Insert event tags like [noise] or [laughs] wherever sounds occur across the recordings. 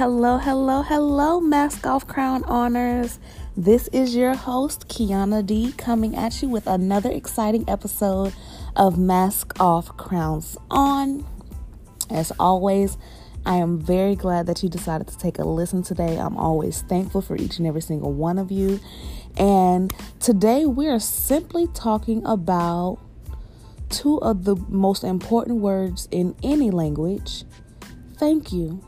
Hello, hello, hello, Mask Off Crown Honors. This is your host, Kiana D, coming at you with another exciting episode of Mask Off Crowns On. As always, I am very glad that you decided to take a listen today. I'm always thankful for each and every single one of you. And today we are simply talking about two of the most important words in any language thank you.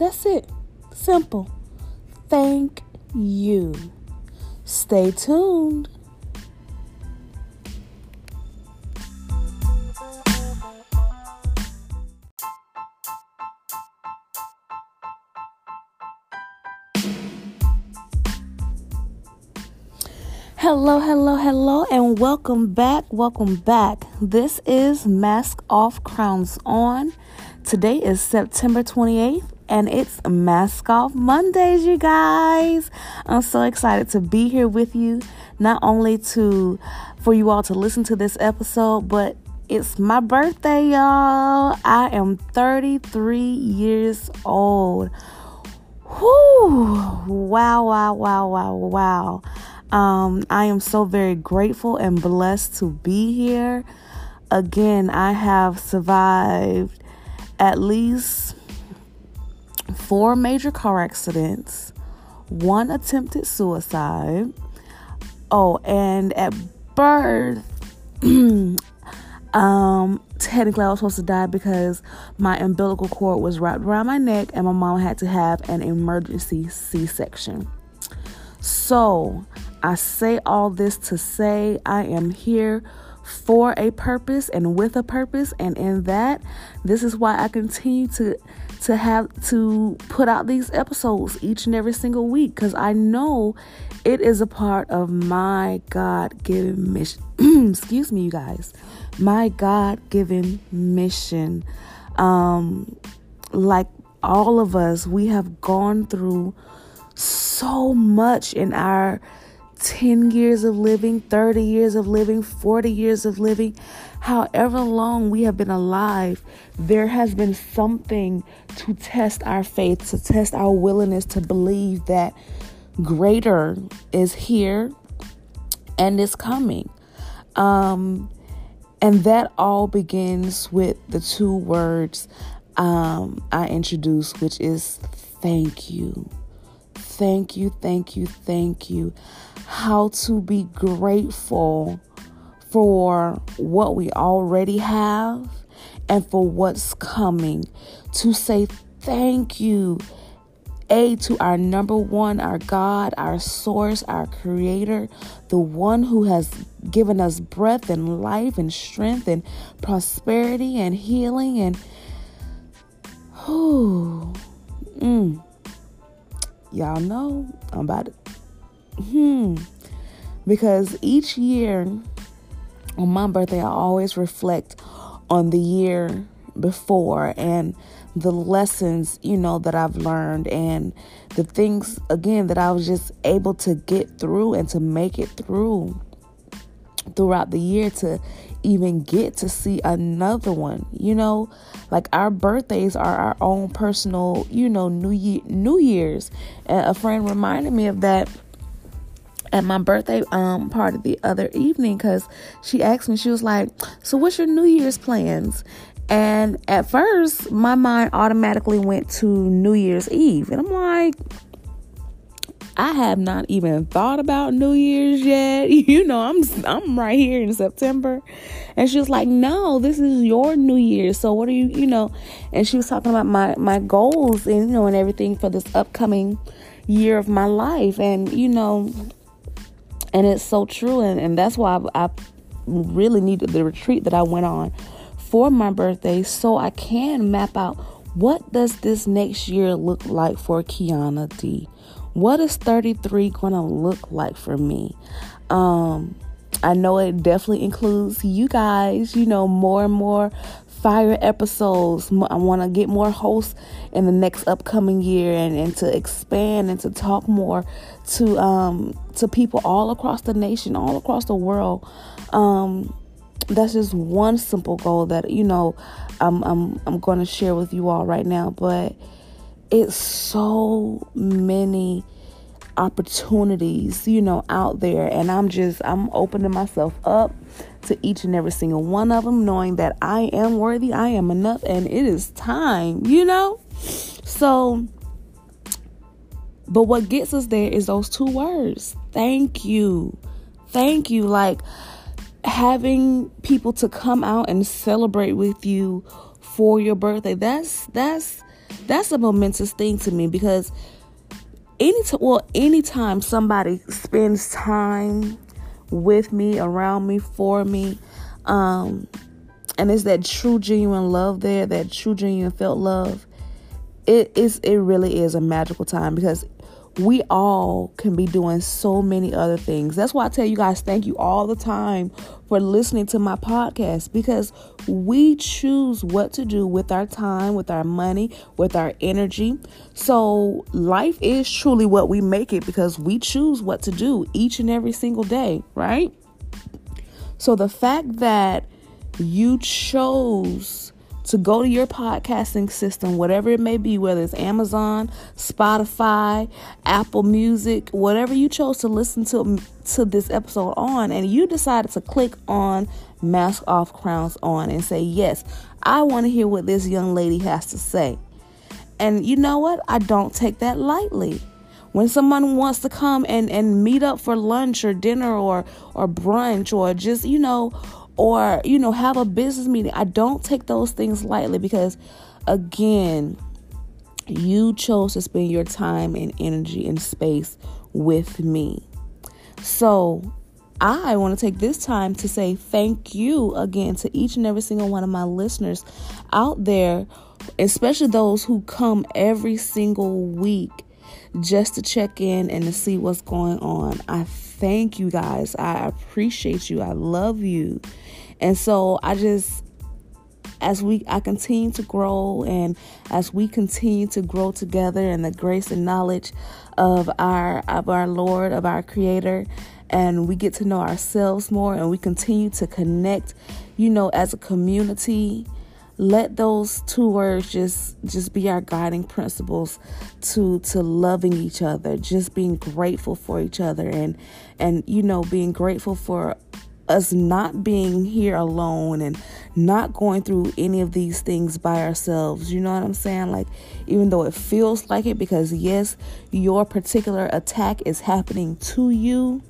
That's it. Simple. Thank you. Stay tuned. Hello, hello, hello, and welcome back. Welcome back. This is Mask Off, Crowns On. Today is September 28th, and it's Mask Off Mondays, you guys. I'm so excited to be here with you, not only to for you all to listen to this episode, but it's my birthday, y'all. I am 33 years old. Whoo! Wow, wow, wow, wow, wow. Um, I am so very grateful and blessed to be here. Again, I have survived at least four major car accidents, one attempted suicide. Oh, and at birth, [clears throat] um, technically I was supposed to die because my umbilical cord was wrapped around my neck and my mom had to have an emergency C section. So, I say all this to say I am here for a purpose and with a purpose and in that this is why I continue to to have to put out these episodes each and every single week cuz I know it is a part of my God-given mission. [clears throat] Excuse me you guys. My God-given mission. Um like all of us we have gone through so much in our 10 years of living, 30 years of living, 40 years of living, however long we have been alive, there has been something to test our faith, to test our willingness to believe that greater is here and is coming. Um, and that all begins with the two words um, I introduced, which is thank you. Thank you, thank you, thank you how to be grateful for what we already have and for what's coming. To say thank you, A, to our number one, our God, our source, our creator, the one who has given us breath and life and strength and prosperity and healing and. Whew, mm, y'all know I'm about it. Hmm. Because each year on my birthday, I always reflect on the year before and the lessons, you know, that I've learned and the things, again, that I was just able to get through and to make it through throughout the year to even get to see another one you know? Like our birthdays are our own personal you know new year new year's. And a friend reminded me of that at my birthday um party the other evening because she asked me she was like so what's your new year's plans and at first my mind automatically went to new year's eve and i'm like I have not even thought about New Year's yet. [laughs] You know, I'm I'm right here in September. And she was like, "No, this is your New Year. So what are you, you know?" And she was talking about my my goals and you know and everything for this upcoming year of my life. And you know, and it's so true. And, and that's why I, I really needed the retreat that I went on for my birthday so I can map out what does this next year look like for Kiana D? What is 33 going to look like for me? Um, I know it definitely includes you guys, you know, more and more fire episodes. I want to get more hosts in the next upcoming year and, and to expand and to talk more to um, to people all across the nation, all across the world. Um, that's just one simple goal that you know I'm I'm I'm going to share with you all right now. But it's so many opportunities, you know, out there. And I'm just, I'm opening myself up to each and every single one of them, knowing that I am worthy, I am enough, and it is time, you know? So, but what gets us there is those two words thank you. Thank you. Like having people to come out and celebrate with you for your birthday. That's, that's, that's a momentous thing to me because any t- well anytime somebody spends time with me around me for me. Um and it's that true genuine love there that true genuine felt love. It is it really is a magical time because we all can be doing so many other things. That's why I tell you guys thank you all the time for listening to my podcast because we choose what to do with our time, with our money, with our energy. So life is truly what we make it because we choose what to do each and every single day, right? So the fact that you chose to go to your podcasting system, whatever it may be, whether it's Amazon, Spotify, Apple Music, whatever you chose to listen to to this episode on, and you decided to click on Mask Off Crowns on and say, Yes, I want to hear what this young lady has to say. And you know what? I don't take that lightly when someone wants to come and, and meet up for lunch or dinner or or brunch or just you know or you know have a business meeting i don't take those things lightly because again you chose to spend your time and energy and space with me so I want to take this time to say thank you again to each and every single one of my listeners out there, especially those who come every single week just to check in and to see what's going on. I thank you guys. I appreciate you. I love you. And so I just as we I continue to grow and as we continue to grow together in the grace and knowledge of our of our Lord, of our creator, and we get to know ourselves more and we continue to connect, you know, as a community let those two words just just be our guiding principles to to loving each other just being grateful for each other and and you know being grateful for us not being here alone and not going through any of these things by ourselves. You know what I'm saying? Like, even though it feels like it, because yes, your particular attack is happening to you,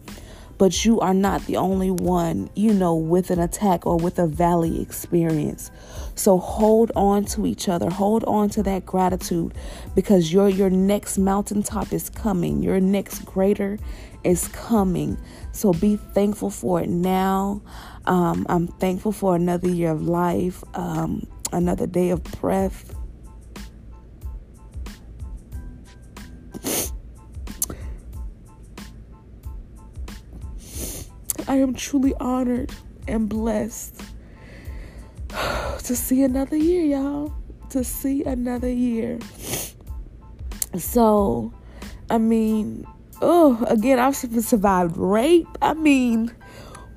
but you are not the only one, you know, with an attack or with a valley experience. So hold on to each other. Hold on to that gratitude because your your next mountaintop is coming. Your next greater is coming. So be thankful for it now. Um, I'm thankful for another year of life, um, another day of breath. I am truly honored and blessed [sighs] to see another year, y'all. To see another year. So, I mean, oh, again, I've survived rape. I mean,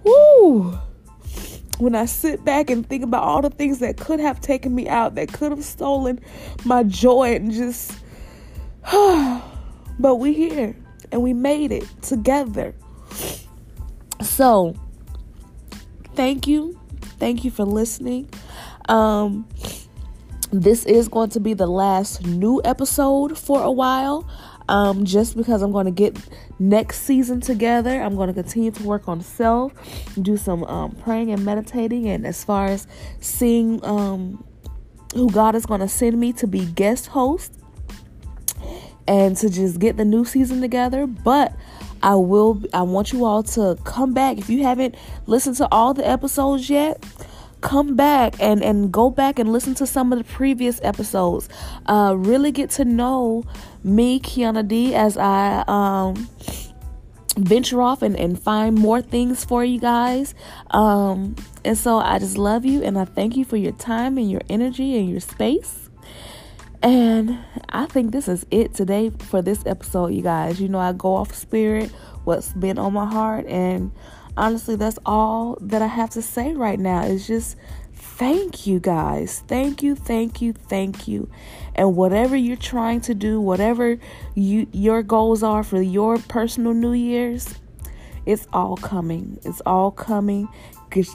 whoo. When I sit back and think about all the things that could have taken me out, that could have stolen my joy, and just, [sighs] but we here and we made it together. So, thank you. Thank you for listening. Um, this is going to be the last new episode for a while um, just because I'm going to get next season together. I'm going to continue to work on self, do some um, praying and meditating, and as far as seeing um, who God is going to send me to be guest host and to just get the new season together. But I will, I want you all to come back. If you haven't listened to all the episodes yet come back and and go back and listen to some of the previous episodes. Uh really get to know me kiana d as i um venture off and, and find more things for you guys. Um and so i just love you and i thank you for your time and your energy and your space. And i think this is it today for this episode you guys you know i go off spirit what's been on my heart and honestly, that's all that I have to say right now. Is just thank you guys. Thank you, thank you, thank you. And whatever you're trying to do, whatever you your goals are for your personal New Year's, it's all coming. It's all coming.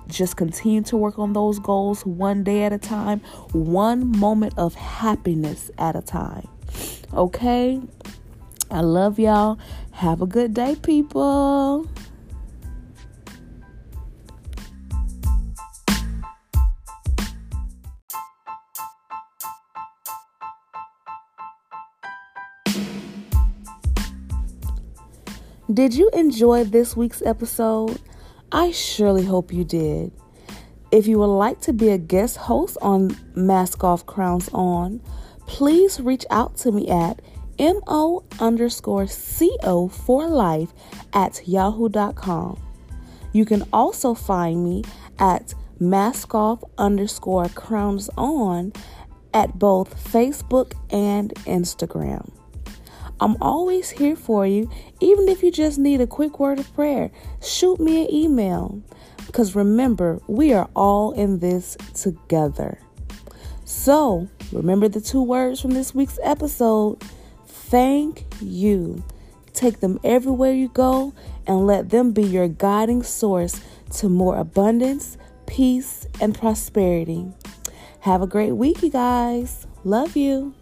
Just continue to work on those goals one day at a time, one moment of happiness at a time. Okay? I love y'all. Have a good day, people. Did you enjoy this week's episode? I surely hope you did. If you would like to be a guest host on Mask Off Crowns On, please reach out to me at mo underscore co for life at yahoo.com. You can also find me at mask off underscore crowns on at both Facebook and Instagram. I'm always here for you, even if you just need a quick word of prayer. Shoot me an email. Because remember, we are all in this together. So, remember the two words from this week's episode thank you. Take them everywhere you go and let them be your guiding source to more abundance, peace, and prosperity. Have a great week, you guys. Love you.